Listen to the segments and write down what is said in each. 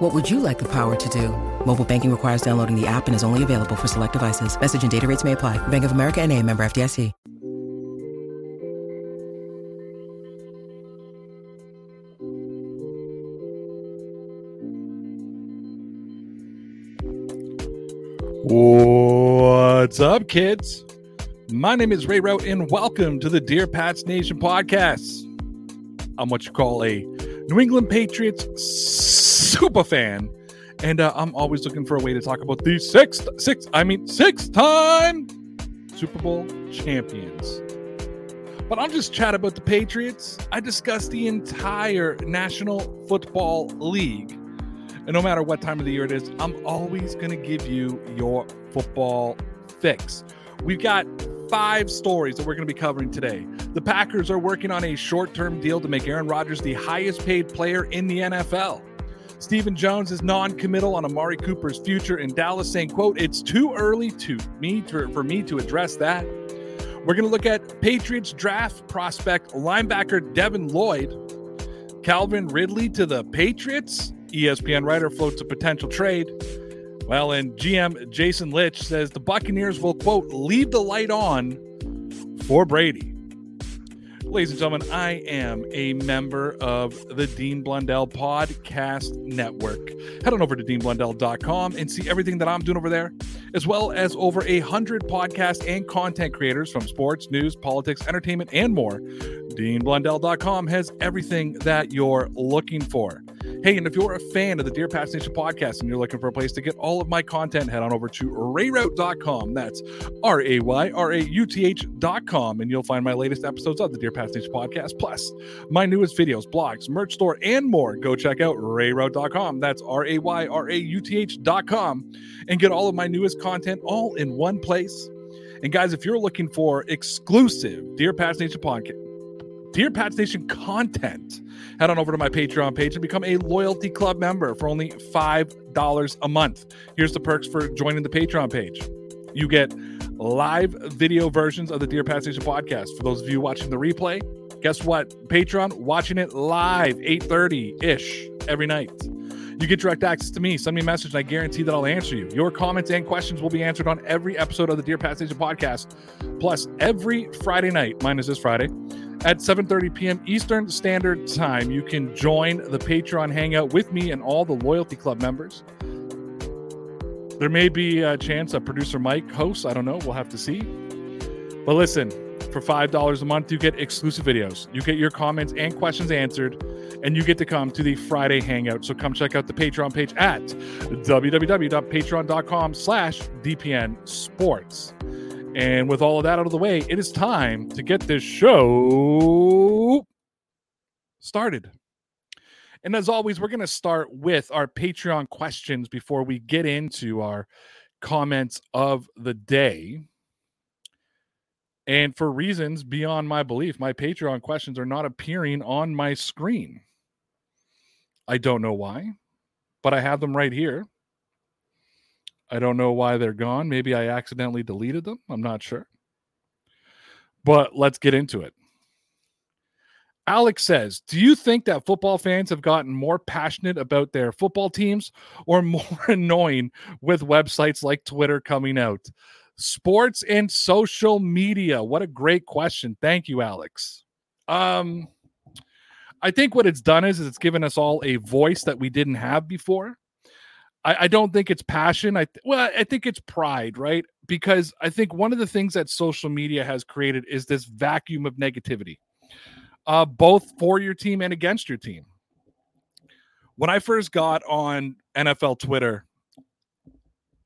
What would you like the power to do? Mobile banking requires downloading the app and is only available for select devices. Message and data rates may apply. Bank of America and a member FDIC. What's up, kids? My name is Ray Rauth, and welcome to the Dear Pats Nation podcast. I'm what you call a New England Patriots super fan, and uh, I'm always looking for a way to talk about the sixth, six, I mean, six-time Super Bowl champions. But I'll just chat about the Patriots. I discuss the entire National Football League. And no matter what time of the year it is, I'm always going to give you your football fix. We've got five stories that we're going to be covering today. The Packers are working on a short term deal to make Aaron Rodgers the highest paid player in the NFL. Stephen Jones is non-committal on Amari Cooper's future in Dallas, saying, quote, it's too early to me to, for me to address that. We're going to look at Patriots draft prospect linebacker Devin Lloyd, Calvin Ridley to the Patriots, ESPN writer floats a potential trade. Well, and GM Jason Licht says the Buccaneers will, quote, leave the light on for Brady. Ladies and gentlemen, I am a member of the Dean Blundell Podcast Network. Head on over to deanblundell.com and see everything that I'm doing over there, as well as over a hundred podcast and content creators from sports, news, politics, entertainment, and more. DeanBlundell.com has everything that you're looking for. Hey, and if you're a fan of the Dear Pats Nation podcast and you're looking for a place to get all of my content, head on over to rayrauth.com. That's R A Y R A U T H.com, and you'll find my latest episodes of the Dear Pats Nation podcast, plus my newest videos, blogs, merch store, and more. Go check out rayrauth.com. That's R A Y R A U T H.com, and get all of my newest content all in one place. And guys, if you're looking for exclusive Dear Pats Nation podcast, Dear Pats Nation content, head on over to my Patreon page and become a loyalty club member for only $5 a month. Here's the perks for joining the Patreon page. You get live video versions of the Dear Pats Nation podcast. For those of you watching the replay, guess what? Patreon watching it live 8:30-ish every night. You get direct access to me. Send me a message, and I guarantee that I'll answer you. Your comments and questions will be answered on every episode of the Dear Pats Nation podcast. Plus, every Friday night, minus this Friday, at 7:30 p.m. Eastern Standard Time. You can join the Patreon hangout with me and all the loyalty club members. There may be a chance a producer Mike hosts. I don't know. We'll have to see. But listen, for five dollars a month, you get exclusive videos. You get your comments and questions answered, and you get to come to the Friday hangout. So come check out the Patreon page at www.patreon.com/slash DPN Sports. And with all of that out of the way, it is time to get this show started. And as always, we're going to start with our Patreon questions before we get into our comments of the day. And for reasons beyond my belief, my Patreon questions are not appearing on my screen. I don't know why, but I have them right here. I don't know why they're gone. Maybe I accidentally deleted them. I'm not sure. But let's get into it. Alex says, Do you think that football fans have gotten more passionate about their football teams or more annoying with websites like Twitter coming out? Sports and social media. What a great question. Thank you, Alex. Um, I think what it's done is, is it's given us all a voice that we didn't have before. I, I don't think it's passion. I th- well, I think it's pride, right? Because I think one of the things that social media has created is this vacuum of negativity, uh, both for your team and against your team. When I first got on NFL Twitter,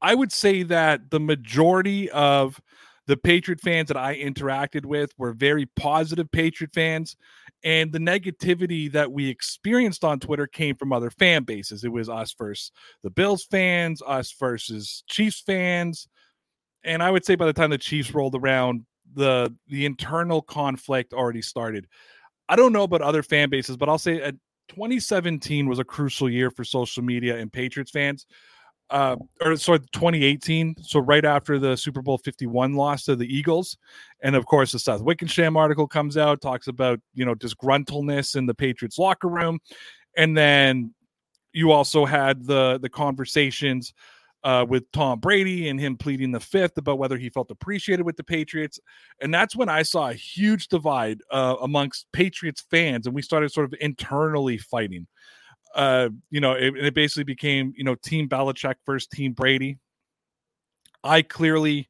I would say that the majority of the Patriot fans that I interacted with were very positive Patriot fans. And the negativity that we experienced on Twitter came from other fan bases. It was us versus the Bills fans, us versus Chiefs fans. And I would say by the time the Chiefs rolled around, the the internal conflict already started. I don't know about other fan bases, but I'll say uh, 2017 was a crucial year for social media and Patriots fans. Uh, or sorry, 2018. So right after the Super Bowl 51 loss to the Eagles, and of course the Seth Wickersham article comes out, talks about you know disgruntledness in the Patriots locker room, and then you also had the the conversations uh, with Tom Brady and him pleading the fifth about whether he felt appreciated with the Patriots. And that's when I saw a huge divide uh, amongst Patriots fans, and we started sort of internally fighting. Uh, you know, it, it basically became, you know, Team Belichick versus Team Brady. I clearly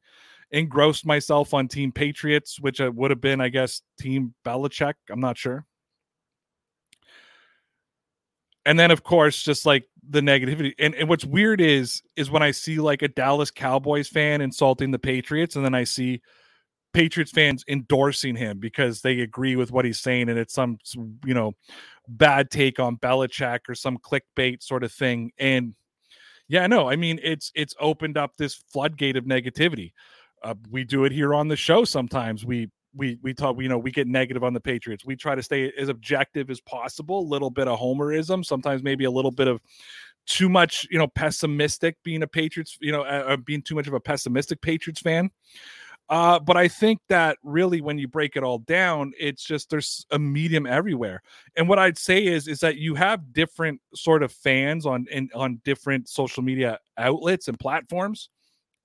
engrossed myself on Team Patriots, which would have been, I guess, Team Belichick. I'm not sure and then of course just like the negativity and, and what's weird is is when i see like a dallas cowboys fan insulting the patriots and then i see patriots fans endorsing him because they agree with what he's saying and it's some you know bad take on Belichick or some clickbait sort of thing. And yeah no i mean it's it's opened up this floodgate of negativity. Uh, we do it here on the show sometimes. We we we talk you know we get negative on the patriots. We try to stay as objective as possible a little bit of homerism sometimes maybe a little bit of too much you know pessimistic being a patriots you know uh, being too much of a pessimistic patriots fan uh, but I think that really, when you break it all down, it's just there's a medium everywhere. And what I'd say is, is that you have different sort of fans on in, on different social media outlets and platforms.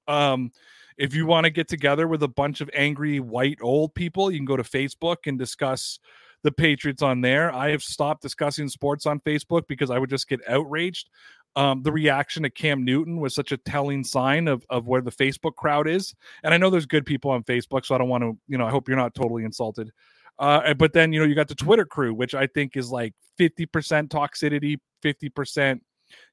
Um, if you want to get together with a bunch of angry white old people, you can go to Facebook and discuss the Patriots on there. I have stopped discussing sports on Facebook because I would just get outraged. Um, the reaction to Cam Newton was such a telling sign of, of where the Facebook crowd is. And I know there's good people on Facebook, so I don't want to, you know, I hope you're not totally insulted. Uh, but then, you know, you got the Twitter crew, which I think is like 50% toxicity, 50%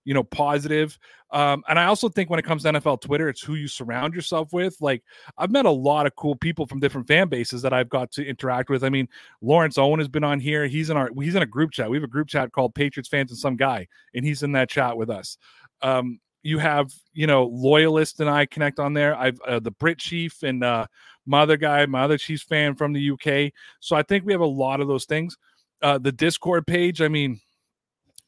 you know, positive. Um, and I also think when it comes to NFL Twitter, it's who you surround yourself with. Like I've met a lot of cool people from different fan bases that I've got to interact with. I mean, Lawrence Owen has been on here. He's in our he's in a group chat. We have a group chat called Patriots fans and some guy, and he's in that chat with us. Um, you have you know loyalist and I connect on there. I've uh, the Brit Chief and uh, my other guy, my other Chiefs fan from the UK. So I think we have a lot of those things. Uh, the Discord page, I mean,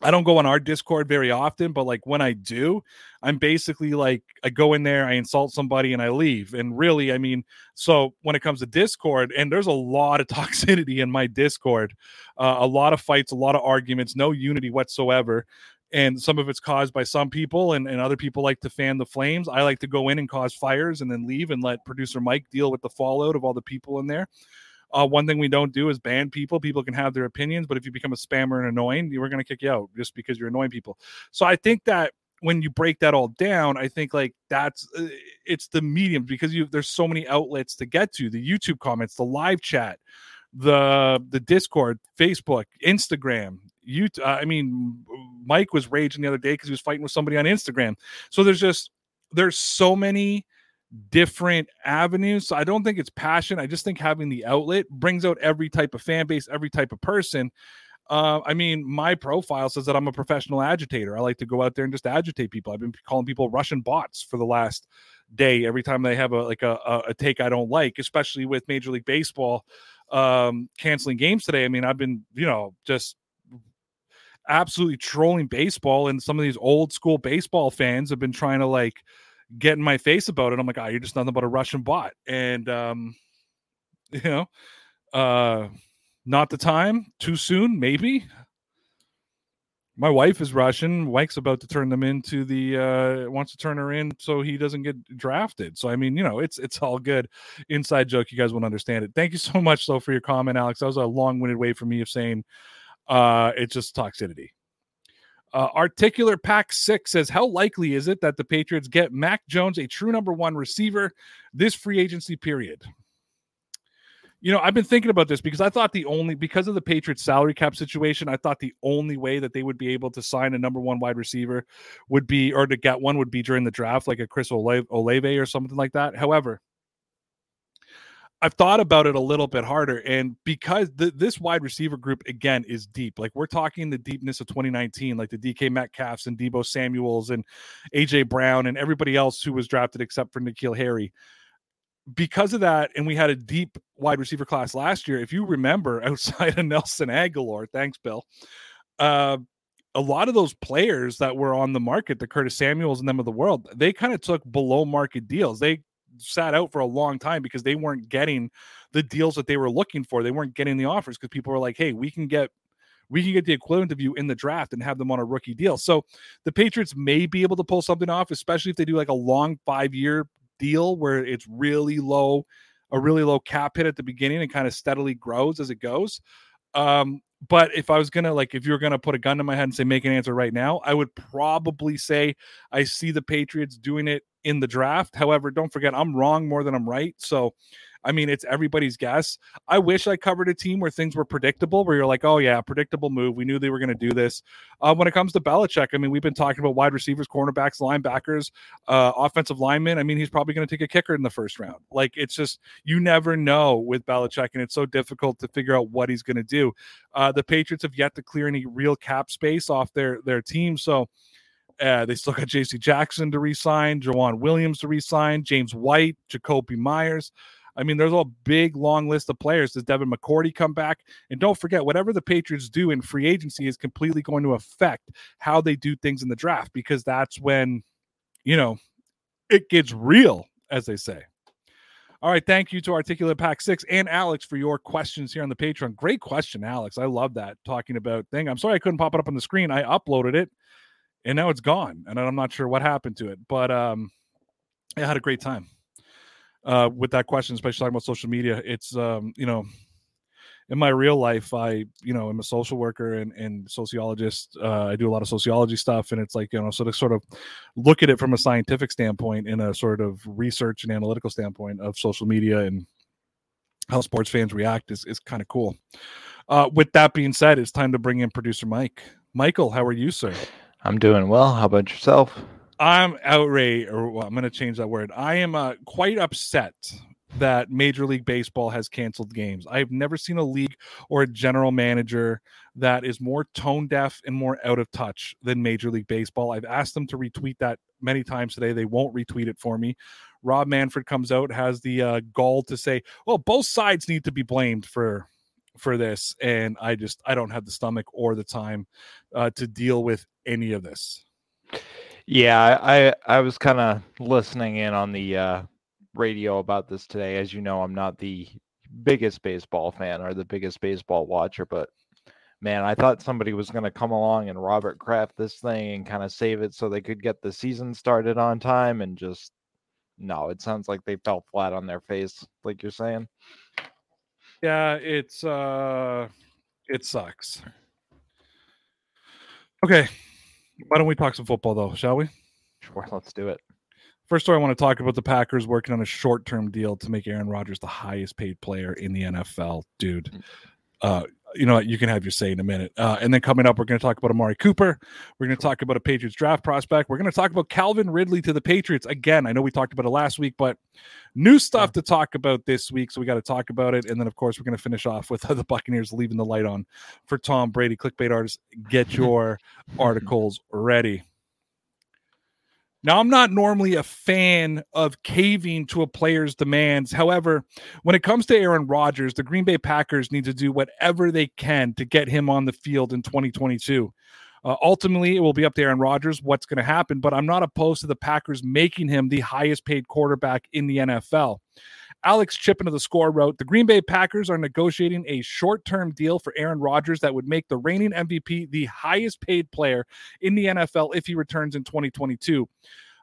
I don't go on our Discord very often, but like when I do, I'm basically like I go in there, I insult somebody, and I leave. And really, I mean, so when it comes to Discord, and there's a lot of toxicity in my Discord, uh, a lot of fights, a lot of arguments, no unity whatsoever. And some of it's caused by some people, and, and other people like to fan the flames. I like to go in and cause fires and then leave and let producer Mike deal with the fallout of all the people in there. Uh, one thing we don't do is ban people. People can have their opinions, but if you become a spammer and annoying, we're going to kick you out just because you're annoying people. So I think that when you break that all down, I think like that's uh, it's the medium because you there's so many outlets to get to the YouTube comments, the live chat, the the Discord, Facebook, Instagram. You, uh, I mean, Mike was raging the other day because he was fighting with somebody on Instagram. So there's just there's so many different avenues. So I don't think it's passion. I just think having the outlet brings out every type of fan base, every type of person. Uh, I mean, my profile says that I'm a professional agitator. I like to go out there and just agitate people. I've been calling people Russian bots for the last day every time they have a like a, a take I don't like, especially with Major League Baseball um, canceling games today. I mean, I've been you know just absolutely trolling baseball, and some of these old school baseball fans have been trying to like get in my face about it. I'm like, oh, you're just nothing but a Russian bot. And um, you know, uh not the time, too soon, maybe. My wife is Russian. Mike's about to turn them into the uh wants to turn her in so he doesn't get drafted. So I mean, you know, it's it's all good. Inside joke, you guys won't understand it. Thank you so much though for your comment, Alex. That was a long-winded way for me of saying uh it's just toxicity. Uh, Articular Pack 6 says, How likely is it that the Patriots get Mac Jones, a true number one receiver, this free agency period? You know, I've been thinking about this because I thought the only, because of the Patriots salary cap situation, I thought the only way that they would be able to sign a number one wide receiver would be, or to get one would be during the draft, like a Chris Olave or something like that. However, I've thought about it a little bit harder, and because the, this wide receiver group again is deep, like we're talking the deepness of 2019, like the DK Metcalfs and Deebo Samuels and AJ Brown and everybody else who was drafted except for N'Keal Harry. because of that, and we had a deep wide receiver class last year. If you remember, outside of Nelson Agholor, thanks, Bill. Uh, a lot of those players that were on the market, the Curtis Samuels and them of the world, they kind of took below market deals. They sat out for a long time because they weren't getting the deals that they were looking for. They weren't getting the offers because people were like, "Hey, we can get we can get the equivalent of you in the draft and have them on a rookie deal." So the Patriots may be able to pull something off, especially if they do like a long five year deal where it's really low, a really low cap hit at the beginning and kind of steadily grows as it goes. Um, but if I was gonna like, if you were gonna put a gun to my head and say make an answer right now, I would probably say I see the Patriots doing it in the draft. However, don't forget I'm wrong more than I'm right. So I mean, it's everybody's guess. I wish I covered a team where things were predictable, where you're like, oh, yeah, predictable move. We knew they were going to do this. Uh, when it comes to Belichick, I mean, we've been talking about wide receivers, cornerbacks, linebackers, uh, offensive linemen. I mean, he's probably going to take a kicker in the first round. Like, it's just, you never know with Belichick, and it's so difficult to figure out what he's going to do. Uh, the Patriots have yet to clear any real cap space off their, their team. So, uh, they still got J.C. Jackson to resign, Joejuan Williams to resign, James White, Jakobi Meyers. I mean, there's a big long list of players. Does Devin McCourty come back? And don't forget, whatever the Patriots do in free agency is completely going to affect how they do things in the draft because that's when, you know, it gets real, as they say. All right. Thank you to Articulate Pack Six and Alex for your questions here on the Patreon. Great question, Alex. I love that talking about thing. I'm sorry I couldn't pop it up on the screen. I uploaded it and now it's gone. And I'm not sure what happened to it, but um I had a great time uh, with that question, especially talking about social media. It's um, you know, in my real life, I you know I'm a social worker and and sociologist. Uh, I do a lot of sociology stuff, and it's like you know, so to sort of look at it from a scientific standpoint, in a sort of research and analytical standpoint of social media and how sports fans react is is kind of cool. Uh, with that being said, it's time to bring in producer Mike. Michael, how are you, sir? I'm doing well. How about yourself? I'm outraged, or well, I'm going to change that word. I am uh, quite upset that Major League Baseball has canceled games. I've never seen a league or a general manager that is more tone deaf and more out of touch than Major League Baseball. I've asked them to retweet that many times today. They won't retweet it for me. Rob Manfred comes out, has the uh, gall to say, "Well, both sides need to be blamed for." for this and i just i don't have the stomach or the time uh, to deal with any of this yeah, I I was kind of listening in on the uh, radio about this today. As you know, I'm not the biggest baseball fan or the biggest baseball watcher, but man, I thought somebody was going to come along and Robert Kraft this thing and kind of save it so they could get the season started on time and just no, it sounds like they fell flat on their face like you're saying. Yeah, it's uh it sucks. Okay, why don't we talk some football though, shall we? Sure, let's do it. First story I want to talk about the Packers working on a short-term deal to make Aaron Rodgers the highest paid player in the NFL, dude. Mm. Uh, you know, you can have your say in a minute. Uh, and then coming up, we're going to talk about Amari Cooper. We're going to talk about a Patriots draft prospect. We're going to talk about Calvin Ridley to the Patriots again. I know we talked about it last week, but new stuff to talk about this week. So we got to talk about it. And then, of course, we're going to finish off with the Buccaneers leaving the light on for Tom Brady. Clickbait artists, get your articles ready. Now, I'm not normally a fan of caving to a player's demands. However, when it comes to Aaron Rodgers, the Green Bay Packers need to do whatever they can to get him on the field in 2022. Uh, ultimately, it will be up to Aaron Rodgers what's going to happen, but I'm not opposed to the Packers making him the highest paid quarterback in the NFL. Alex Chip of the score wrote The Green Bay Packers are negotiating a short term deal for Aaron Rodgers that would make the reigning MVP the highest paid player in the NFL if he returns in 2022.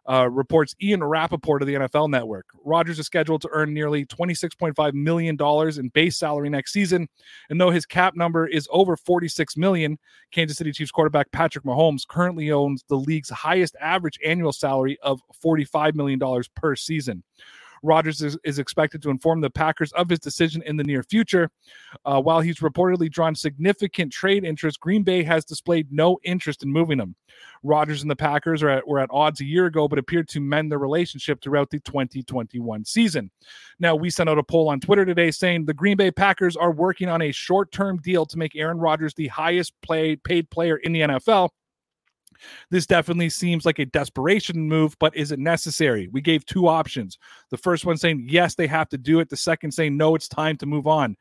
Uh, reports Ian Rapoport of the NFL Network. Rodgers is scheduled to earn nearly $26.5 million in base salary next season. And though his cap number is over 46 million, Kansas City Chiefs quarterback Patrick Mahomes currently owns the league's highest average annual salary of $45 million per season. Rodgers is, is, expected to inform the Packers of his decision in the near future. Uh, while he's reportedly drawn significant trade interest, Green Bay has displayed no interest in moving him. Rodgers and the Packers at, were at odds a year ago, but appeared to mend their relationship throughout the 2021 season. Now, we sent out a poll on Twitter today saying the Green Bay Packers are working on a short term deal to make Aaron Rodgers the highest play, paid player in the NFL. This definitely seems like a desperation move, but is it necessary? We gave two options. The first one saying, yes, they have to do it. The second saying, no, it's time to move on.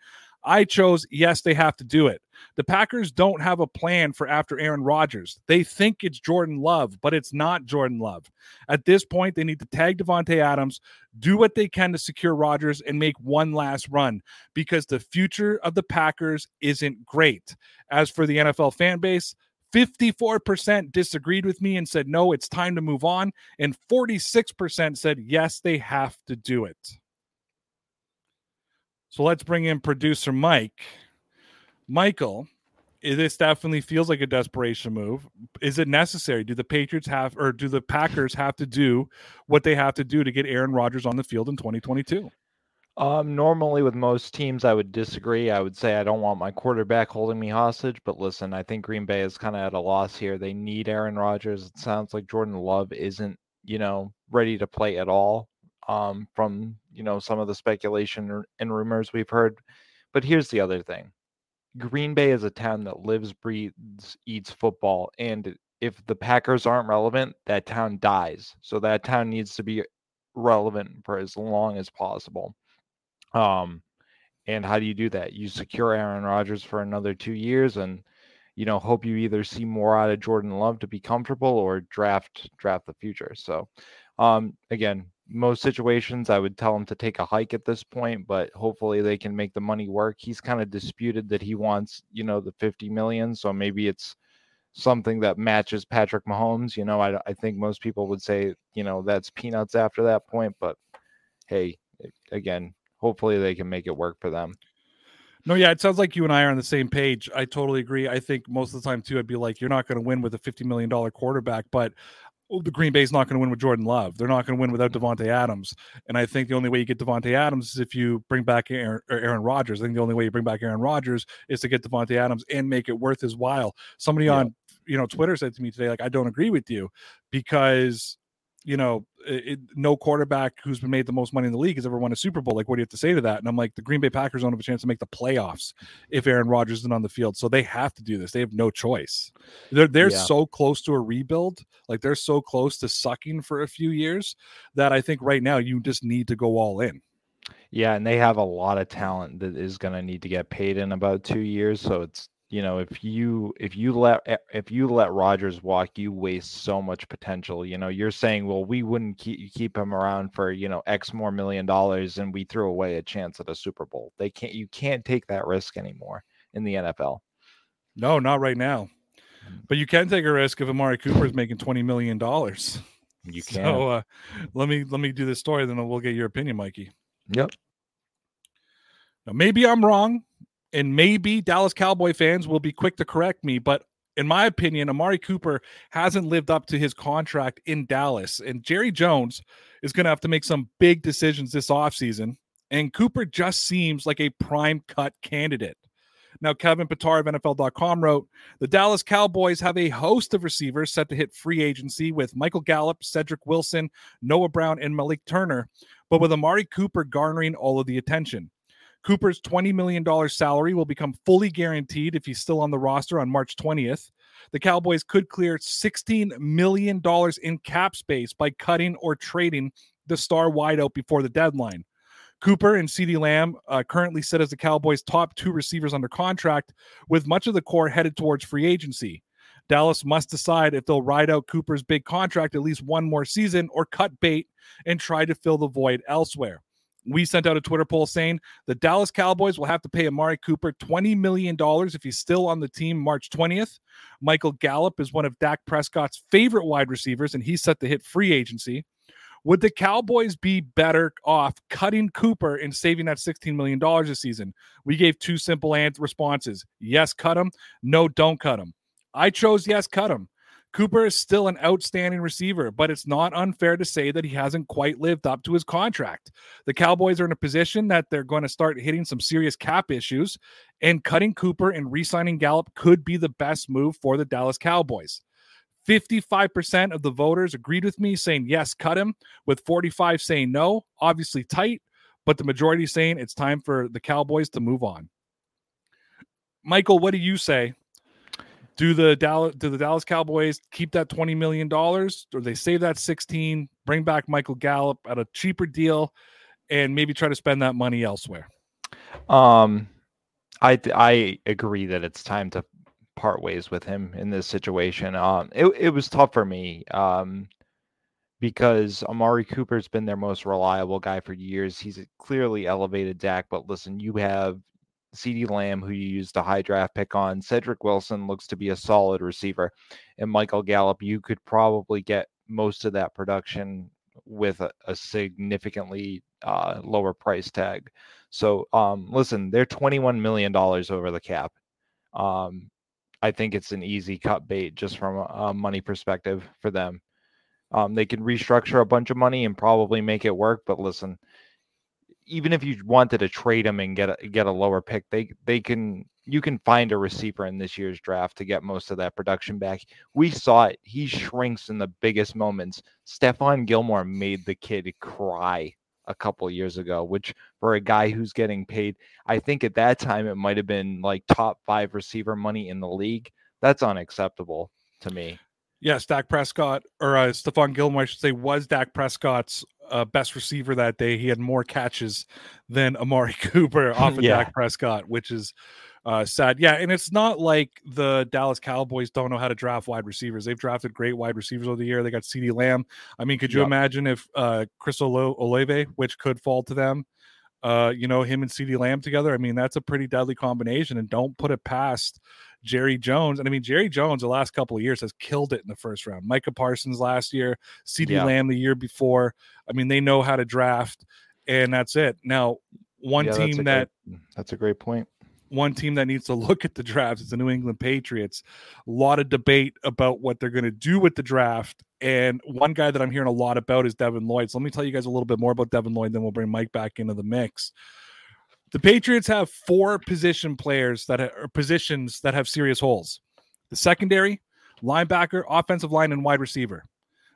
I chose, yes, they have to do it. The Packers don't have a plan for after Aaron Rodgers. They think it's Jordan Love, but it's not Jordan Love. At this point, they need to tag Davante Adams, do what they can to secure Rodgers, and make one last run because the future of the Packers isn't great. As for the NFL fan base, 54% disagreed with me and said, no, it's time to move on. And 46% said, yes, they have to do it. So let's bring in producer Mike. Michael, this definitely feels like a desperation move. Is it necessary? Do the Patriots have, or do the Packers have to do what they have to do to get Aaron Rodgers on the field in 2022? Um, normally with most teams, I would disagree. I would say I don't want my quarterback holding me hostage. But listen, I think Green Bay is kind of at a loss here. They need Aaron Rodgers. It sounds like Jordan Love isn't, you know, ready to play at all. Um, from you know some of the speculation and rumors we've heard. But here's the other thing: Green Bay is a town that lives, breathes, eats football, and if the Packers aren't relevant, that town dies. So that town needs to be relevant for as long as possible. Um, and how do you do that? You secure Aaron Rodgers for another two years, and you know hope you either see more out of Jordan Love to be comfortable or draft draft the future. So, um, again, most situations I would tell him to take a hike at this point, but hopefully they can make the money work. He's kind of disputed that he wants you know the 50 million, so maybe it's something that matches Patrick Mahomes. You know, I I think most people would say you know that's peanuts after that point, but hey, again, hopefully they can make it work for them. No, yeah, it sounds like you and I are on the same page. I totally agree. I think most of the time too, I'd be like, you're not going to win with a fifty million dollar quarterback, but oh, the Green Bay's not going to win with Jordan Love. They're not going to win without mm. Davante Adams. And I think the only way you get Davante Adams is if you bring back Aaron, Aaron Rodgers. I think the only way you bring back Aaron Rodgers is to get Davante Adams and make it worth his while. Somebody yeah. on you know Twitter said to me today, like, I don't agree with you because you know, it, no quarterback who's been made the most money in the league has ever won a Super Bowl. Like, what do you have to say to that? And I'm like, the Green Bay Packers don't have a chance to make the playoffs if Aaron Rodgers isn't on the field. So they have to do this. They have no choice. They're they're yeah. so close to a rebuild. Like they're so close to sucking for a few years that I think right now you just need to go all in. Yeah, and they have a lot of talent that is going to need to get paid in about two years. So it's you know if you if you let eh, if you let Rodgers walk, you waste so much potential. You know, you're saying, well, we wouldn't keep keep him around for you know X more million dollars, and we threw away a chance at a Super Bowl. They can't. You can't take that risk anymore in the NFL. No, not right now. Mm. But you can take a risk if Amari Cooper is making twenty million dollars. You can. So uh, let me let me do this story, then we'll get your opinion, Mikey. Yep. Now, maybe I'm wrong and maybe Dallas Cowboy fans will be quick to correct me, but in my opinion, Amari Cooper hasn't lived up to his contract in Dallas. And Jerry Jones is going to have to make some big decisions this offseason. And Cooper just seems like a prime cut candidate. Now, Kevin Patra of NFL.com wrote The Dallas Cowboys have a host of receivers set to hit free agency with Michael Gallup, Cedric Wilson, Noah Brown, and Malik Turner, but with Amari Cooper garnering all of the attention. Cooper's $20 million salary will become fully guaranteed if he's still on the roster on March 20th. The Cowboys could clear $16 million in cap space by cutting or trading the star wideout before the deadline. Cooper and CeeDee Lamb uh, currently sit as the Cowboys' top two receivers under contract, with much of the core headed towards free agency. Dallas must decide if they'll ride out Cooper's big contract at least one more season or cut bait and try to fill the void elsewhere we sent out a Twitter poll saying the Dallas Cowboys will have to pay Amari Cooper $20 million if he's still on the team March 20th. Michael Gallup is one of Dak Prescott's favorite wide receivers, and he's set to hit free agency. Would the Cowboys be better off cutting Cooper and saving that $16 million this season? We gave two simple responses yes, cut him. No, don't cut him. I chose yes, cut him. Cooper is still an outstanding receiver, but it's not unfair to say that he hasn't quite lived up to his contract. The Cowboys are in a position that they're going to start hitting some serious cap issues, and cutting Cooper and re signing Gallup could be the best move for the Dallas Cowboys. 55% of the voters agreed with me saying yes, cut him, with 45 saying no, obviously tight, but the majority saying it's time for the Cowboys to move on. Michael, what do you say? Do the Dallas do the Dallas Cowboys keep that twenty million dollars, or they save that sixteen, bring back Michael Gallup at a cheaper deal, and maybe try to spend that money elsewhere? Um, I I agree that it's time to part ways with him in this situation. Um, it it was tough for me. Um, because Amari Cooper's been their most reliable guy for years. He's clearly elevated Dak, but listen, you have CeeDee Lamb, who you used a high draft pick on. Cedric Wilson looks to be a solid receiver. And Michael Gallup, you could probably get most of that production with a, a significantly uh, lower price tag. So, um, listen, they're $21 million over the cap. Um, I think it's an easy cut bait just from a, a money perspective for them. Um, they can restructure a bunch of money and probably make it work. But listen, even if you wanted to trade him and get a, get a lower pick, they they can you can find a receiver in this year's draft to get most of that production back. We saw it; he shrinks in the biggest moments. Stephon Gilmore made the kid cry a couple years ago, which for a guy who's getting paid, I think at that time it might have been like top five receiver money in the league. That's unacceptable to me. Yes, Dak Prescott or uh, Stephon Gilmore, I should say, was Dak Prescott's uh, best receiver that day. He had more catches than Amari Cooper off of yeah. Dak Prescott, which is uh, sad. Yeah, and it's not like the Dallas Cowboys don't know how to draft wide receivers. They've drafted great wide receivers over the year. They got CeeDee Lamb. I mean, could you yep. imagine if uh, Chris Olave, which could fall to them, uh, you know, him and CeeDee Lamb together? I mean, that's a pretty deadly combination, and don't put it past Jerry Jones. And I mean, Jerry Jones the last couple of years has killed it in the first round. Micah Parsons last year, CeeDee yeah. Lamb the year before. I mean, they know how to draft, and that's it. Now, one yeah, team that great, that's a great point. One team that needs to look at the draft is the New England Patriots. A lot of debate about what they're going to do with the draft. And one guy that I'm hearing a lot about is Devin Lloyd. So let me tell you guys a little bit more about Devin Lloyd, then we'll bring Mike back into the mix. The Patriots have four position players that are positions that have serious holes. The secondary, linebacker, offensive line, and wide receiver.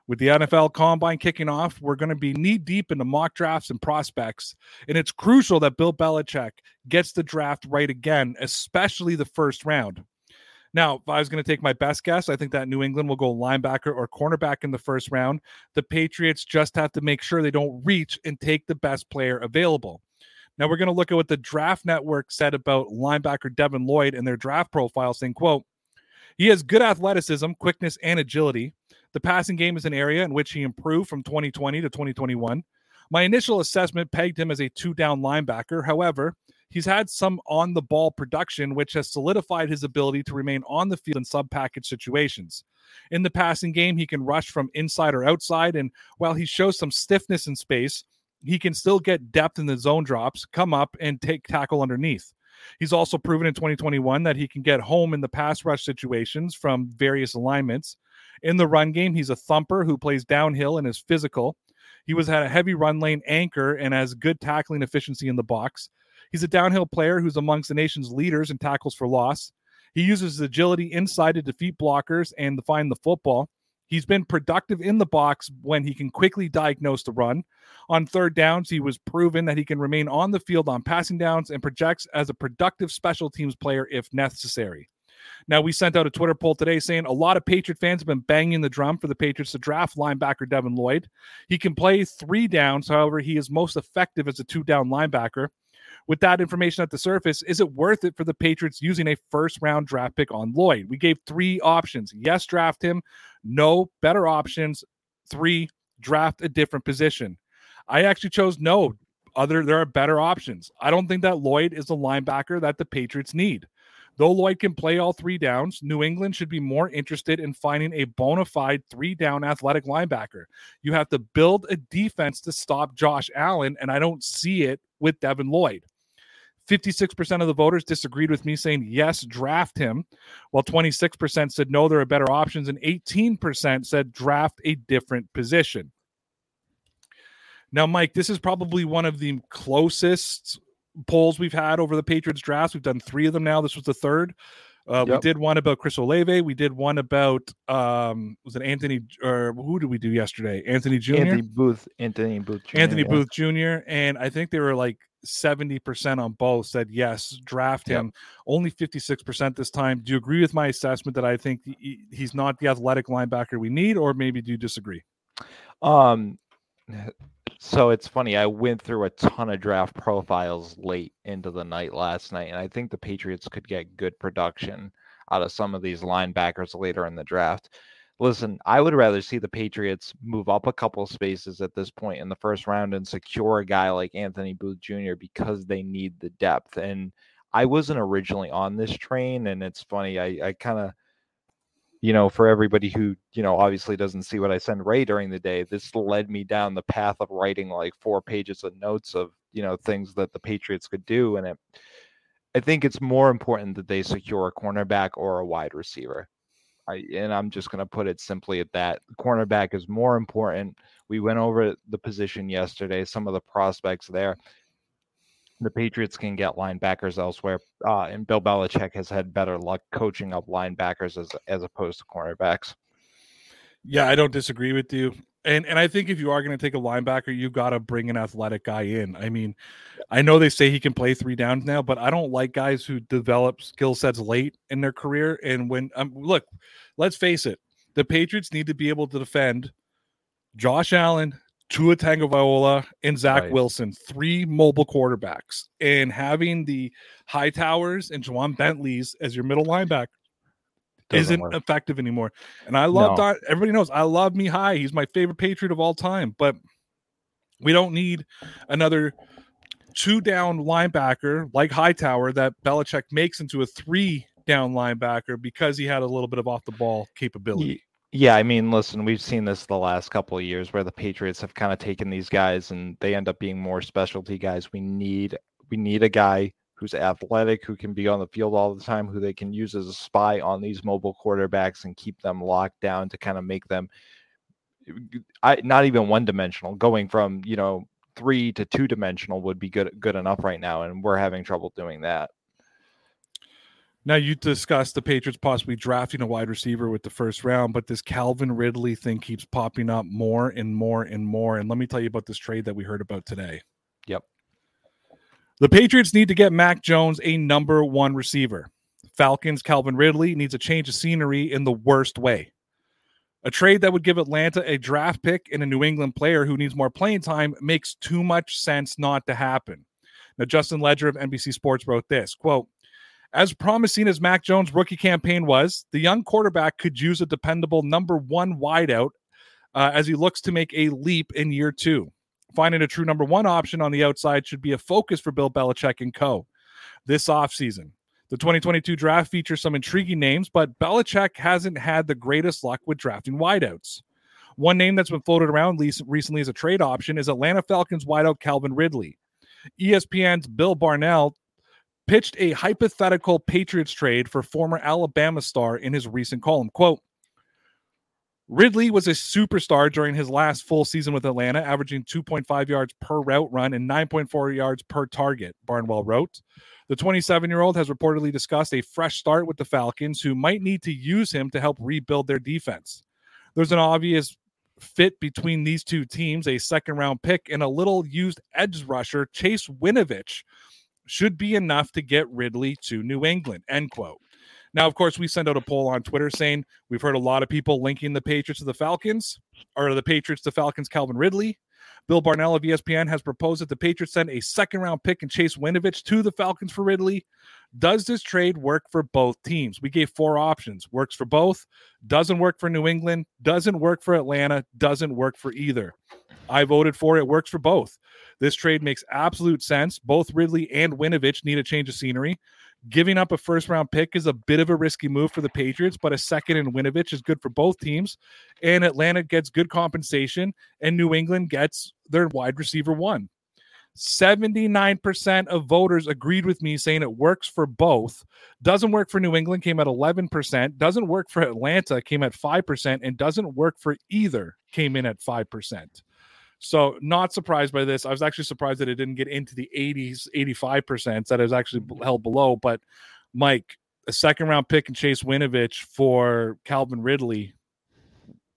With the NFL combine kicking off, we're going to be knee deep into mock drafts and prospects. And it's crucial that Bill Belichick gets the draft right again, especially the first round. Now, if I was going to take my best guess, I think that New England will go linebacker or cornerback in the first round. The Patriots just have to make sure they don't reach and take the best player available. Now we're going to look at what the Draft Network said about linebacker Devin Lloyd and their draft profile, saying, "quote He has good athleticism, quickness, and agility. The passing game is an area in which he improved from 2020 to 2021. My initial assessment pegged him as a two-down linebacker. However, he's had some on the ball production, which has solidified his ability to remain on the field in sub package situations. In the passing game, he can rush from inside or outside, and while he shows some stiffness in space, he can still get depth in the zone drops, come up and take tackle underneath. He's also proven in 2021 that he can get home in the pass rush situations from various alignments. In the run game, he's a thumper who plays downhill and is physical. He was had a heavy run lane anchor and has good tackling efficiency in the box. He's a downhill player who's amongst the nation's leaders in tackles for loss. He uses his agility inside to defeat blockers and to find the football. He's been productive in the box when he can quickly diagnose the run. On third downs, he was proven that he can remain on the field on passing downs and projects as a productive special teams player if necessary. Now, we sent out a Twitter poll today saying a lot of Patriot fans have been banging the drum for the Patriots to draft linebacker Devin Lloyd. He can play three downs, however, he is most effective as a two down linebacker with that information at the surface, is it worth it for the Patriots using a first round draft pick on Lloyd? We gave three options. Yes, draft him. No, better options. Three, draft a different position. I actually chose no. Other there are better options. I don't think that Lloyd is the linebacker that the Patriots need. Though Lloyd can play all three downs, New England should be more interested in finding a bona fide three down athletic linebacker. You have to build a defense to stop Josh Allen, and I don't see it with Devin Lloyd. 56% of the voters disagreed with me saying yes, draft him, while 26% said no, there are better options, and 18% said draft a different position. Now, Mike, this is probably one of the closest polls we've had over the Patriots drafts. We've done three of them now. This was the third. Uh, yep. We did one about Chris Olave. We did one about um, was it Anthony or who did we do yesterday? Anthony Jr. Anthony Booth. Anthony Booth. Jr., Anthony yeah. Booth Jr. And I think they were like 70% on both said yes, draft him. Yep. Only 56% this time. Do you agree with my assessment that I think he's not the athletic linebacker we need, or maybe do you disagree? Um, so it's funny. I went through a ton of draft profiles late into the night last night, and I think the Patriots could get good production out of some of these linebackers later in the draft. Listen, I would rather see the Patriots move up a couple spaces at this point in the first round and secure a guy like Anthony Booth Jr. because they need the depth. And I wasn't originally on this train, and it's funny. I, I kind of, you know, for everybody who, you know, obviously doesn't see what I send Ray during the day, this led me down the path of writing like four pages of notes of, you know, things that the Patriots could do. And it, I think it's more important that they secure a cornerback or a wide receiver. I, and I'm just going to put it simply at that. Cornerback is more important. We went over the position yesterday, some of the prospects there. The Patriots can get linebackers elsewhere, uh, and Bill Belichick has had better luck coaching up linebackers as as opposed to cornerbacks. Yeah, I don't disagree with you. And and I think if you are going to take a linebacker, you got to bring an athletic guy in. I mean, I know they say he can play three downs now, but I don't like guys who develop skill sets late in their career. And when um, look, let's face it, the Patriots need to be able to defend Josh Allen, Tua Tagovailoa, and Zach right. Wilson, three mobile quarterbacks, and having the Hightowers and Ja'Whaun Bentleys as your middle linebacker isn't work. effective anymore. And I love no. that. Everybody knows I love Mihai. He's my favorite Patriot of all time. But we don't need another two down linebacker like Hightower that Belichick makes into a three down linebacker because he had a little bit of off the ball capability. Yeah, I mean, listen, we've seen this the last couple of years where the Patriots have kind of taken these guys and they end up being more specialty guys. We need we need a guy who's athletic, who can be on the field all the time, who they can use as a spy on these mobile quarterbacks and keep them locked down to kind of make them eh, I, not even one dimensional. Going from you know three to two dimensional would be good good enough right now, and we're having trouble doing that. Now you discussed the Patriots possibly drafting a wide receiver with the first round, but this Calvin Ridley thing keeps popping up more and more and more. And let me tell you about this trade that we heard about today. Yep. The Patriots need to get Mac Jones a number one receiver. Falcons Calvin Ridley needs a change of scenery in the worst way. A trade that would give Atlanta a draft pick and a New England player who needs more playing time makes too much sense not to happen. Now, Justin Leger of NBC Sports wrote this quote, as promising as Mac Jones' rookie campaign was, the young quarterback could use a dependable number one wideout uh, as he looks to make a leap in year two. Finding a true number one option on the outside should be a focus for Bill Belichick and co. This offseason. The 2022 draft features some intriguing names, but Belichick hasn't had the greatest luck with drafting wideouts. One name that's been floated around recently as a trade option is Atlanta Falcons wideout Calvin Ridley. ESPN's Bill Barnwell pitched a hypothetical Patriots trade for former Alabama star in his recent column. Quote, Ridley was a superstar during his last full season with Atlanta, averaging 2.5 yards per route run and 9.4 yards per target, Barnwell wrote. The 27 year old has reportedly discussed a fresh start with the Falcons, who might need to use him to help rebuild their defense. There's an obvious fit between these two teams a second round pick and a little used edge rusher, Chase Winovich, should be enough to get Ridley to New England. End quote. Now, of course, we send out a poll on Twitter saying we've heard a lot of people linking the Patriots to the Falcons or the Patriots to Falcons Calvin Ridley. Bill Barnwell of ESPN has proposed that the Patriots send a second round pick and Chase Winovich to the Falcons for Ridley. Does this trade work for both teams? We gave four options. Works for both, doesn't work for New England, doesn't work for Atlanta, doesn't work for either. I voted for it. Works for both. This trade makes absolute sense. Both Ridley and Winovich need a change of scenery. Giving up a first round pick is a bit of a risky move for the Patriots, but a second in Winovich is good for both teams. And Atlanta gets good compensation, and New England gets their wide receiver one. 79% of voters agreed with me saying it works for both. Doesn't work for New England, came at 11%. Doesn't work for Atlanta, came at 5%. And doesn't work for either, came in at 5%. So not surprised by this. I was actually surprised that it didn't get into the 80s, 85% that it actually held below. But Mike, a second round pick and Chase Winovich for Calvin Ridley.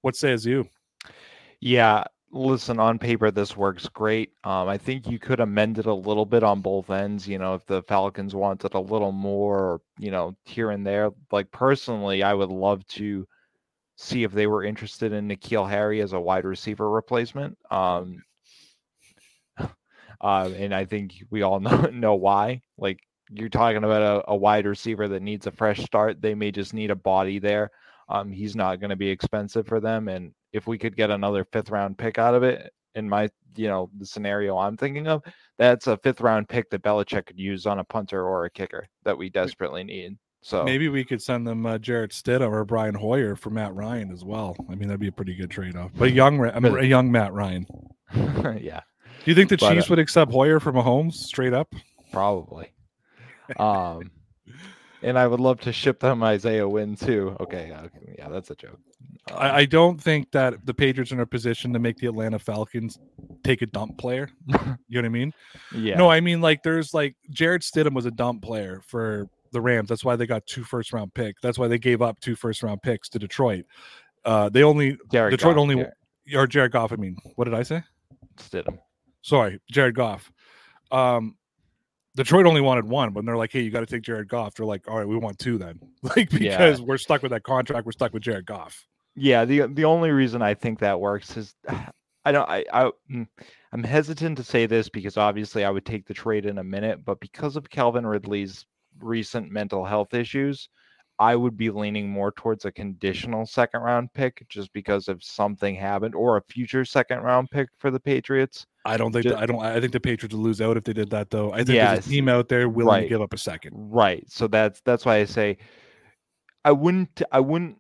What says you? Yeah, listen, on paper, this works great. Um, I think you could amend it a little bit on both ends. You know, if the Falcons wanted a little more, you know, here and there. Like personally, I would love to see if they were interested in N'Keal Harry as a wide receiver replacement. Um, uh, and I think we all know know why. Like you're talking about a, a wide receiver that needs a fresh start. They may just need a body there. Um, he's not going to be expensive for them, and if we could get another fifth round pick out of it, in my you know the scenario I'm thinking of, that's a fifth round pick that Belichick could use on a punter or a kicker that we desperately need. So maybe we could send them uh, Jarrett Stidham or Brian Hoyer for Matt Ryan as well. I mean, that'd be a pretty good trade off. But young, I mean, a young Matt Ryan. yeah. Do you think the But, Chiefs uh, would accept Hoyer for Mahomes straight up? Probably. Um, and I would love to ship them Isaiah Wynn too. Okay, yeah, okay, yeah, that's a joke. Um, I, I don't think that the Patriots are in a position to make the Atlanta Falcons take a dump player. You know what I mean? yeah, No, I mean like there's like Jared Stidham was a dump player for the Rams. That's why they got two first round picks. That's why they gave up two first round picks to Detroit. Uh, they only Jared Detroit Goff, only yeah, or Jared Goff. I mean, what did I say? Stidham. Sorry, Jared Goff. Um, Detroit only wanted one, but they're like, "Hey, you got to take Jared Goff." They're like, "All right, we want two then," like Yeah. because we're stuck with that contract. We're stuck with Jared Goff. Yeah, the the only reason I think that works is I don't I I mm, I'm hesitant to say this because obviously I would take the trade in a minute, but because of Calvin Ridley's recent mental health issues, I would be leaning more towards a conditional second round pick just because if something happened or a future second round pick for the Patriots. I don't think Ju- that, I don't. I think the Patriots would lose out if they did that, though. I think there's a team out there willing to give up a second. Right. So that's that's why I say I wouldn't I wouldn't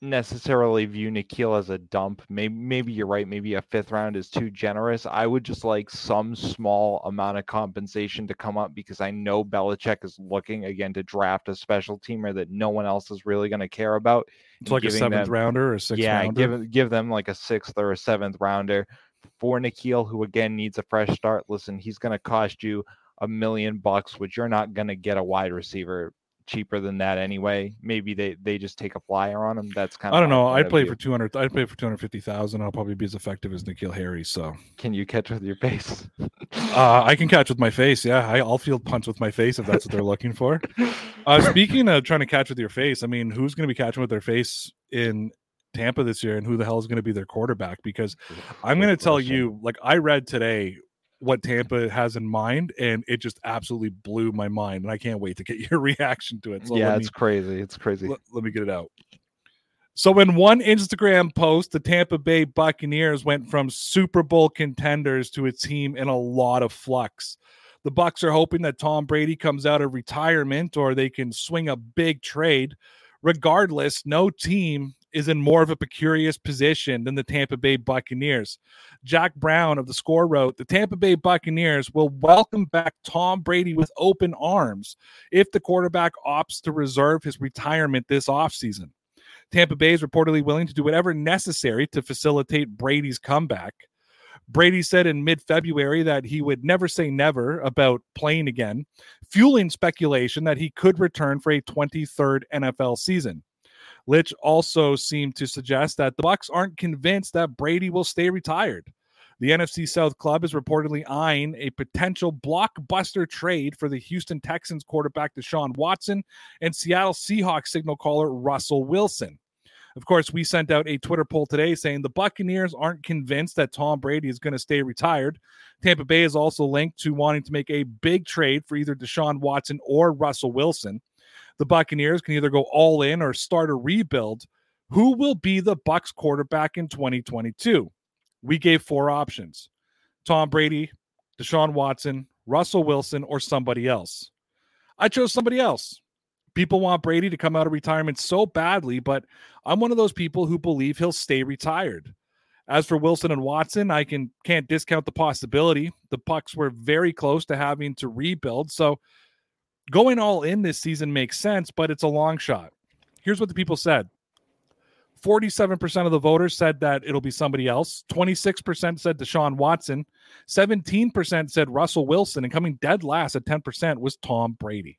necessarily view N'Keal as a dump. Maybe maybe you're right. Maybe a fifth round is too generous. I would just like some small amount of compensation to come up because I know Belichick is looking again to draft a special teamer that no one else is really going to care about. It's like a seventh them- rounder or sixth yeah, rounder. give give them like a sixth or a seventh rounder for N'Keal, who again needs a fresh start. Listen, he's going to cost you a million bucks, which you're not going to get a wide receiver cheaper than that anyway. Maybe they they just take a flyer on him. That's kind of I don't know. I'd play for two hundred. I'd play for two hundred fifty thousand. I'll probably be as effective as N'Keal Harry. So Can you catch with your face? uh, I can catch with my face. Yeah, I, I'll field punch with my face if that's what they're looking for. Uh, speaking of trying to catch with your face, I mean, who's going to be catching with their face in Tampa this year, and who the hell is going to be their quarterback? Because I'm going to tell you, like I read today what Tampa has in mind, and it just absolutely blew my mind, and I can't wait to get your reaction to it. So yeah, it's me, crazy. It's crazy. let, let me get it out. So, in one Instagram post, the Tampa Bay Buccaneers went from Super Bowl contenders to a team in a lot of flux. The Bucs are hoping that Tom Brady comes out of retirement or they can swing a big trade. Regardless, no team is in more of a precarious position than the Tampa Bay Buccaneers. Jack Brown of the score wrote The Tampa Bay Buccaneers will welcome back Tom Brady with open arms if the quarterback opts to reserve his retirement this offseason. Tampa Bay is reportedly willing to do whatever necessary to facilitate Brady's comeback. Brady said in mid February that he would never say never about playing again, fueling speculation that he could return for a 23rd NFL season. Licht also seemed to suggest that the Bucs aren't convinced that Brady will stay retired. The NFC South club is reportedly eyeing a potential blockbuster trade for the Houston Texans quarterback Deshaun Watson and Seattle Seahawks signal caller Russell Wilson. Of course, we sent out a Twitter poll today saying the Buccaneers aren't convinced that Tom Brady is going to stay retired. Tampa Bay is also linked to wanting to make a big trade for either Deshaun Watson or Russell Wilson. The Buccaneers can either go all in or start a rebuild. Who will be the Bucs quarterback in 2022? We gave four options. Tom Brady, Deshaun Watson, Russell Wilson, or somebody else. I chose somebody else. People want Brady to come out of retirement so badly, but I'm one of those people who believe he'll stay retired. As for Wilson and Watson, I can can't discount the possibility. The Bucs were very close to having to rebuild, so going all in this season makes sense, but it's a long shot. Here's what the people said. 47% of the voters said that it'll be somebody else. 26% said Deshaun Watson. 17% said Russell Wilson. And coming dead last at 10% was Tom Brady.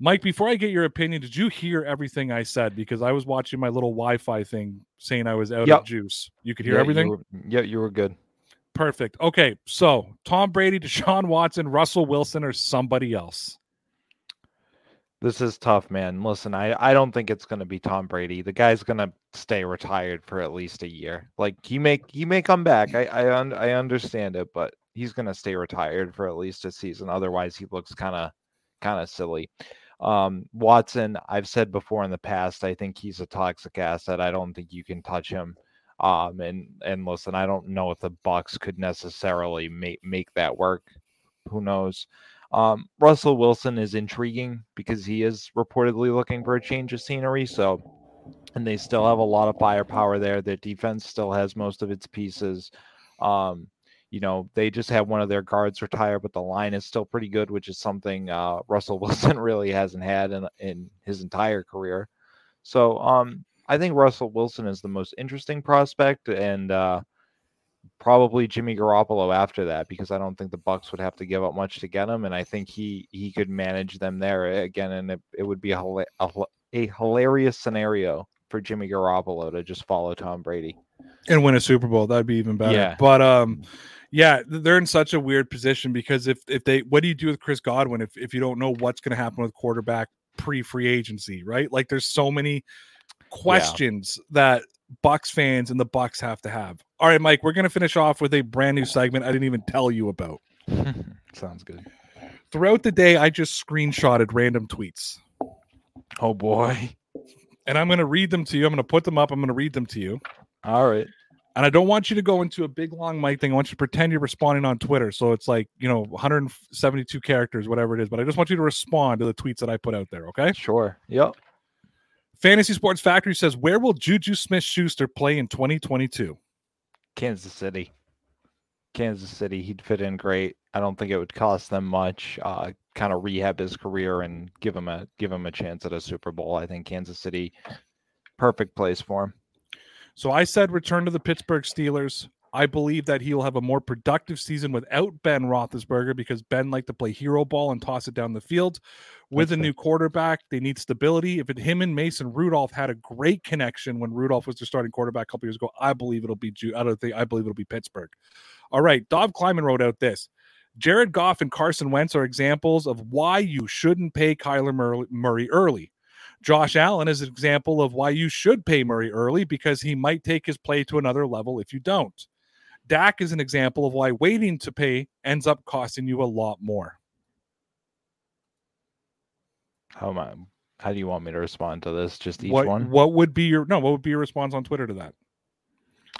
Mike, before I get your opinion, did you hear everything I said? Because I was watching my little Wi-Fi thing saying I was out Yep. of juice. You could hear Yeah, everything. You were, yeah, you were good. Perfect. Okay, so Tom Brady, Deshaun Watson, Russell Wilson, or somebody else. This is tough, man. Listen, I, I don't think it's gonna be Tom Brady. The guy's gonna stay retired for at least a year. Like he may he may come back. I I, un, I understand it, but he's gonna stay retired for at least a season. Otherwise, he looks kind of kind of silly. Um, Watson, I've said before in the past, I think he's a toxic asset. I don't think you can touch him. Um, and and listen, I don't know if the Bucs could necessarily make make that work. Who knows? Um, Russell Wilson is intriguing because he is reportedly looking for a change of scenery. So, and they still have a lot of firepower there. Their defense still has most of its pieces. Um, you know, they just had one of their guards retire, but the line is still pretty good, which is something uh, Russell Wilson really hasn't had in, in his entire career. So, um, I think Russell Wilson is the most interesting prospect, and uh, probably Jimmy Garoppolo after that because I don't think the Bucs would have to give up much to get him, and I think he he could manage them there eh, again, and it, it would be a, a, a hilarious scenario for Jimmy Garoppolo to just follow Tom Brady. and win a Super Bowl. That'd be even better. Yeah. But um, yeah, they're in such a weird position because if if they, what do you do with Chris Godwin if if you don't know what's going to happen with quarterback pre free agency, right? Like there's so many questions that Bucs fans and the Bucs have to have. All right, Mike, we're going to finish off with a brand new segment I didn't even tell you about. Sounds good. Throughout the day, I just screenshotted random tweets. Oh boy. And I'm going to read them to you. I'm going to put them up. I'm going to read them to you. All right. And I don't want you to go into a big long mic thing. I want you to pretend you're responding on Twitter. So it's like, you know, 172 characters, whatever it is. But I just want you to respond to the tweets that I put out there. Okay. Sure. Yep. Fantasy Sports Factory says, Where will Juju Smith Schuster play in 2022? Kansas City. Kansas City. He'd fit in great. I don't think it would cost them much. Uh, kind of rehab his career and give him a give him a chance at a Super Bowl. I think Kansas City, perfect place for him. So I said return to the Pittsburgh Steelers. I believe that he will have a more productive season without Ben Roethlisberger because Ben liked to play hero ball and toss it down the field. With That's a new quarterback, they need stability. If it him and Mason Rudolph had a great connection when Rudolph was their starting quarterback a couple years ago, I believe it'll be I don't think I believe it'll be Pittsburgh. All right, Dov Kleiman wrote out this. Jared Goff and Carson Wentz are examples of why you shouldn't pay Kyler Murray early. Josh Allen is an example of why you should pay Murray early because he might take his play to another level if you don't. Dak is an example of why waiting to pay ends up costing you a lot more. How am I, How do you want me to respond to this? Just each what one. what would be your no? What would be your response on Twitter to that?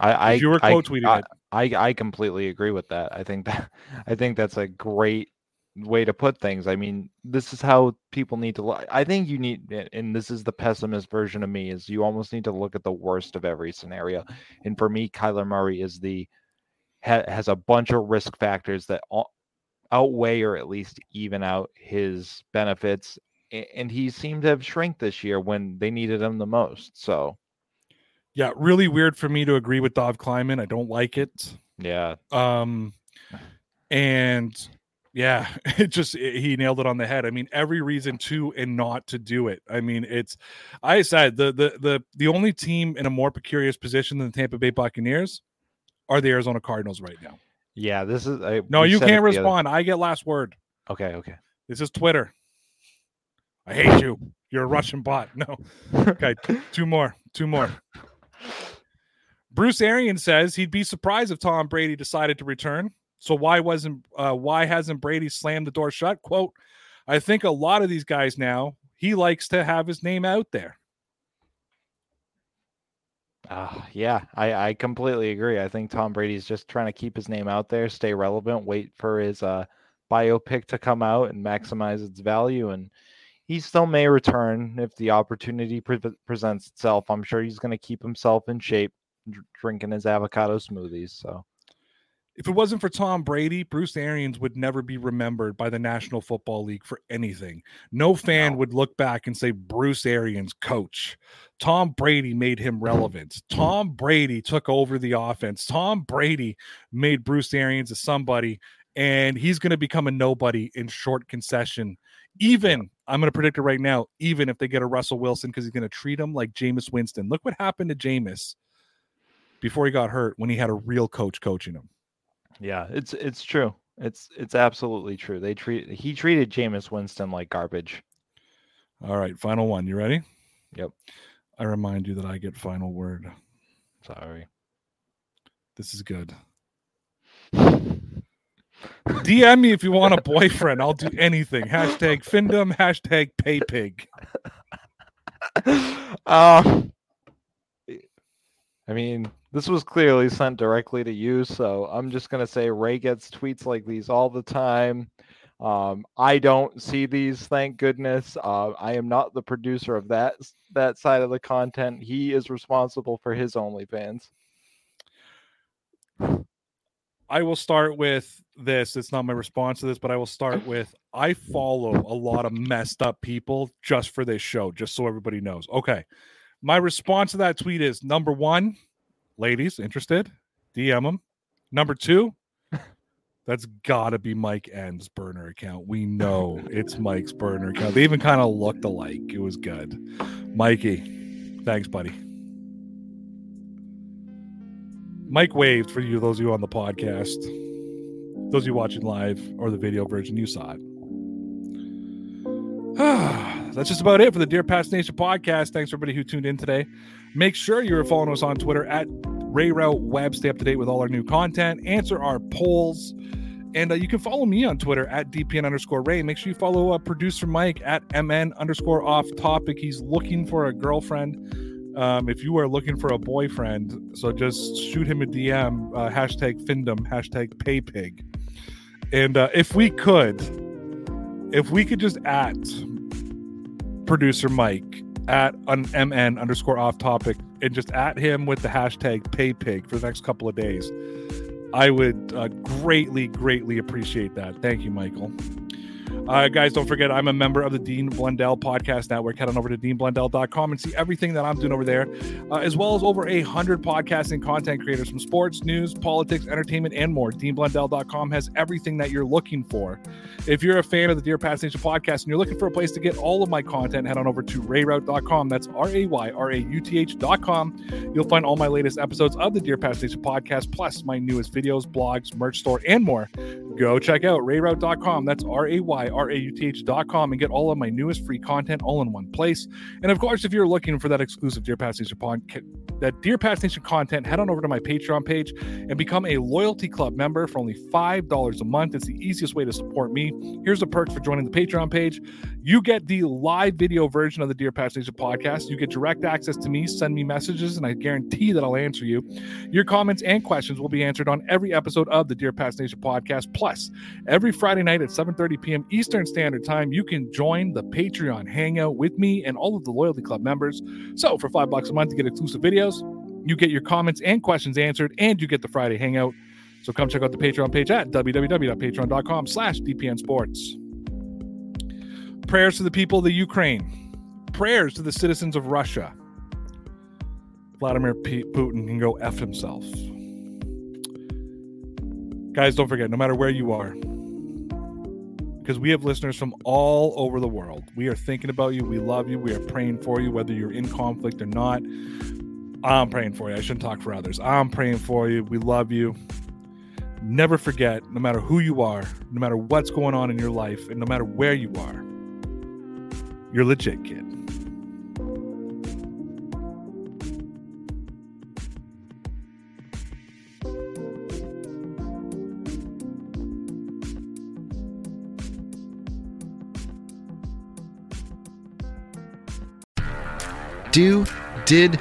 I I If you were quote tweeting I, it, I I completely agree with that. I think that I think that's a great way to put things. I mean, this is how people need to look. I think you need, and this is the pessimist version of me, is you almost need to look at the worst of every scenario. And for me, Kyler Murray is the ha, has a bunch of risk factors that all, outweigh or at least even out his benefits. And he seemed to have shrank this year when they needed him the most. So yeah, really weird for me to agree with Dov Kleiman. I don't like it. yeah, Um, and yeah, it just it- he nailed it on the head. I mean, every reason to and not to do it. I mean, it's I said the the the the only team in a more precarious position than the Tampa Bay Buccaneers are the Arizona Cardinals right now. yeah. This is I, No, you can't the other- respond. I get last word. Okay, okay. This is Twitter. I hate you. You're a Russian bot. No. Okay, two more. Two more. Bruce Arians says he'd be surprised if Tom Brady decided to return. So why wasn't uh, why hasn't Brady slammed the door shut? Quote, I think a lot of these guys now, he likes to have his name out there. Uh, yeah, I, I completely agree. I think Tom Brady's just trying to keep his name out there, stay relevant, wait for his uh, biopic to come out and maximize its value. And he still may return if the opportunity pre- presents itself. I'm sure he's going to keep himself in shape, dr- drinking his avocado smoothies. So, If it wasn't for Tom Brady, Bruce Arians would never be remembered by the National Football League for anything. No fan No. would look back and say Bruce Arians, coach. Tom Brady made him relevant. Tom Brady took over the offense. Tom Brady made Bruce Arians a somebody, and he's going to become a nobody in short concession Even I'm going to predict it right now. Even if they get a Russell Wilson because he's going to treat him like Jameis Winston. Look what happened to Jameis before he got hurt when he had a real coach coaching him. Yeah, it's it's true. It's it's absolutely true. They treat he treated Jameis Winston like garbage. All right, final one. You ready? Yep. I remind you that I get final word. Sorry. This is good. DM me if you want a boyfriend. I'll do anything. Hashtag Findom. Hashtag PayPig. Um, I mean, this was clearly sent directly to you, so I'm just gonna say Ray gets tweets like these all the time. Um, I don't see these, thank goodness. Uh, I am not the producer of that that side of the content. He is responsible for his OnlyFans. I will start with this. It's not my response to this, but I will start with I follow a lot of messed up people just for this show, just so everybody knows. Okay. My response to that tweet is number one, ladies interested, DM them. Number two, that's got to be Mike N's burner account. We know it's Mike's burner account. They even kind of looked alike. It was good. Mikey, thanks, buddy. Mike waved for you, those of you on the podcast. Those of you watching live or the video version, you saw it. That's just about it for the Dear Pats Nation podcast. Thanks everybody who tuned in today. Make sure you're following us on Twitter at Ray Rauth Web. Stay up to date with all our new content. Answer our polls. And uh, you can follow me on Twitter at DPN underscore Ray. Make sure you follow uh, producer Mike at MN underscore off topic. He's looking for a girlfriend. Um, if you are looking for a boyfriend, so just shoot him a DM, uh, hashtag Findom, hashtag PayPig. And uh, if we could, if we could just at producer Mike at an MN underscore off topic and just at him with the hashtag PayPig for the next couple of days, I would uh, greatly, greatly appreciate that. Thank you, Michael. Uh, guys, don't forget, I'm a member of the Dean Blundell Podcast Network. Head on over to deanblundell.com and see everything that I'm doing over there, uh, as well as over a hundred podcasting content creators from sports, news, politics, entertainment, and more. DeanBlundell.com has everything that you're looking for. If you're a fan of the Dear Pats Nation podcast and you're looking for a place to get all of my content, head on over to rayrauth.com. That's R A Y R A U T H.com. You'll find all my latest episodes of the Dear Pats Nation podcast, plus my newest videos, blogs, merch store, and more. Go check out rayrauth.com. That's R A Y R A U T H.com and get all of my newest free content all in one place. And of course, if you're looking for that exclusive Dear Pats Nation podcast, that Dear Pats Nation content, head on over to my Patreon page and become a loyalty club member for only $5 a month. It's the easiest way to support me. Here's the perks for joining the Patreon page. You get the live video version of the Dear Pats Nation podcast. You get direct access to me, send me messages, and I guarantee that I'll answer you. Your comments and questions will be answered on every episode of the Dear Pats Nation podcast. Plus, every Friday night at 7:30 p.m. Eastern Standard Time, you can join the Patreon hangout with me and all of the loyalty club members. So, for five bucks a month, you get exclusive videos, you get your comments and questions answered, and you get the Friday hangout. So come check out the Patreon page at www.patreon.com slash DPN Sports. Prayers to the people of the Ukraine. Prayers to the citizens of Russia. Vladimir Putin can go F himself. Guys, don't forget, no matter where you are, because we have listeners from all over the world. We are thinking about you. We love you. We are praying for you, whether you're in conflict or not. I'm praying for you. I shouldn't talk for others. I'm praying for you. We love you. Never forget, no matter who you are, no matter what's going on in your life, and no matter where you are, you're legit, kid. Do, did,